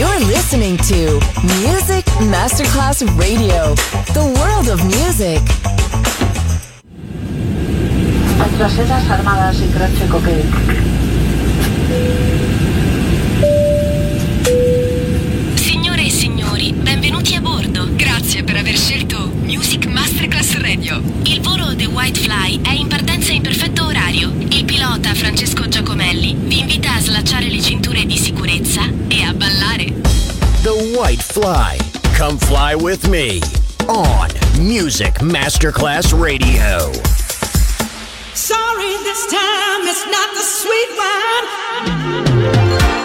You're listening to Music Masterclass Radio, the world of music. Sedas armadas intratzeko che Signore e signori, benvenuti a bordo. Grazie per aver scelto Music Masterclass Radio. Il volo The White Fly è in partenza in perfetto pilota Francesco Giacomelli vi invita a slacciare le cinture di sicurezza e a ballare. The White Fly. Come fly with me on Music Masterclass Radio. Sorry, this time it's not the sweet wine.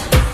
us.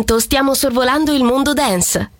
Momento stiamo sorvolando il mondo dance.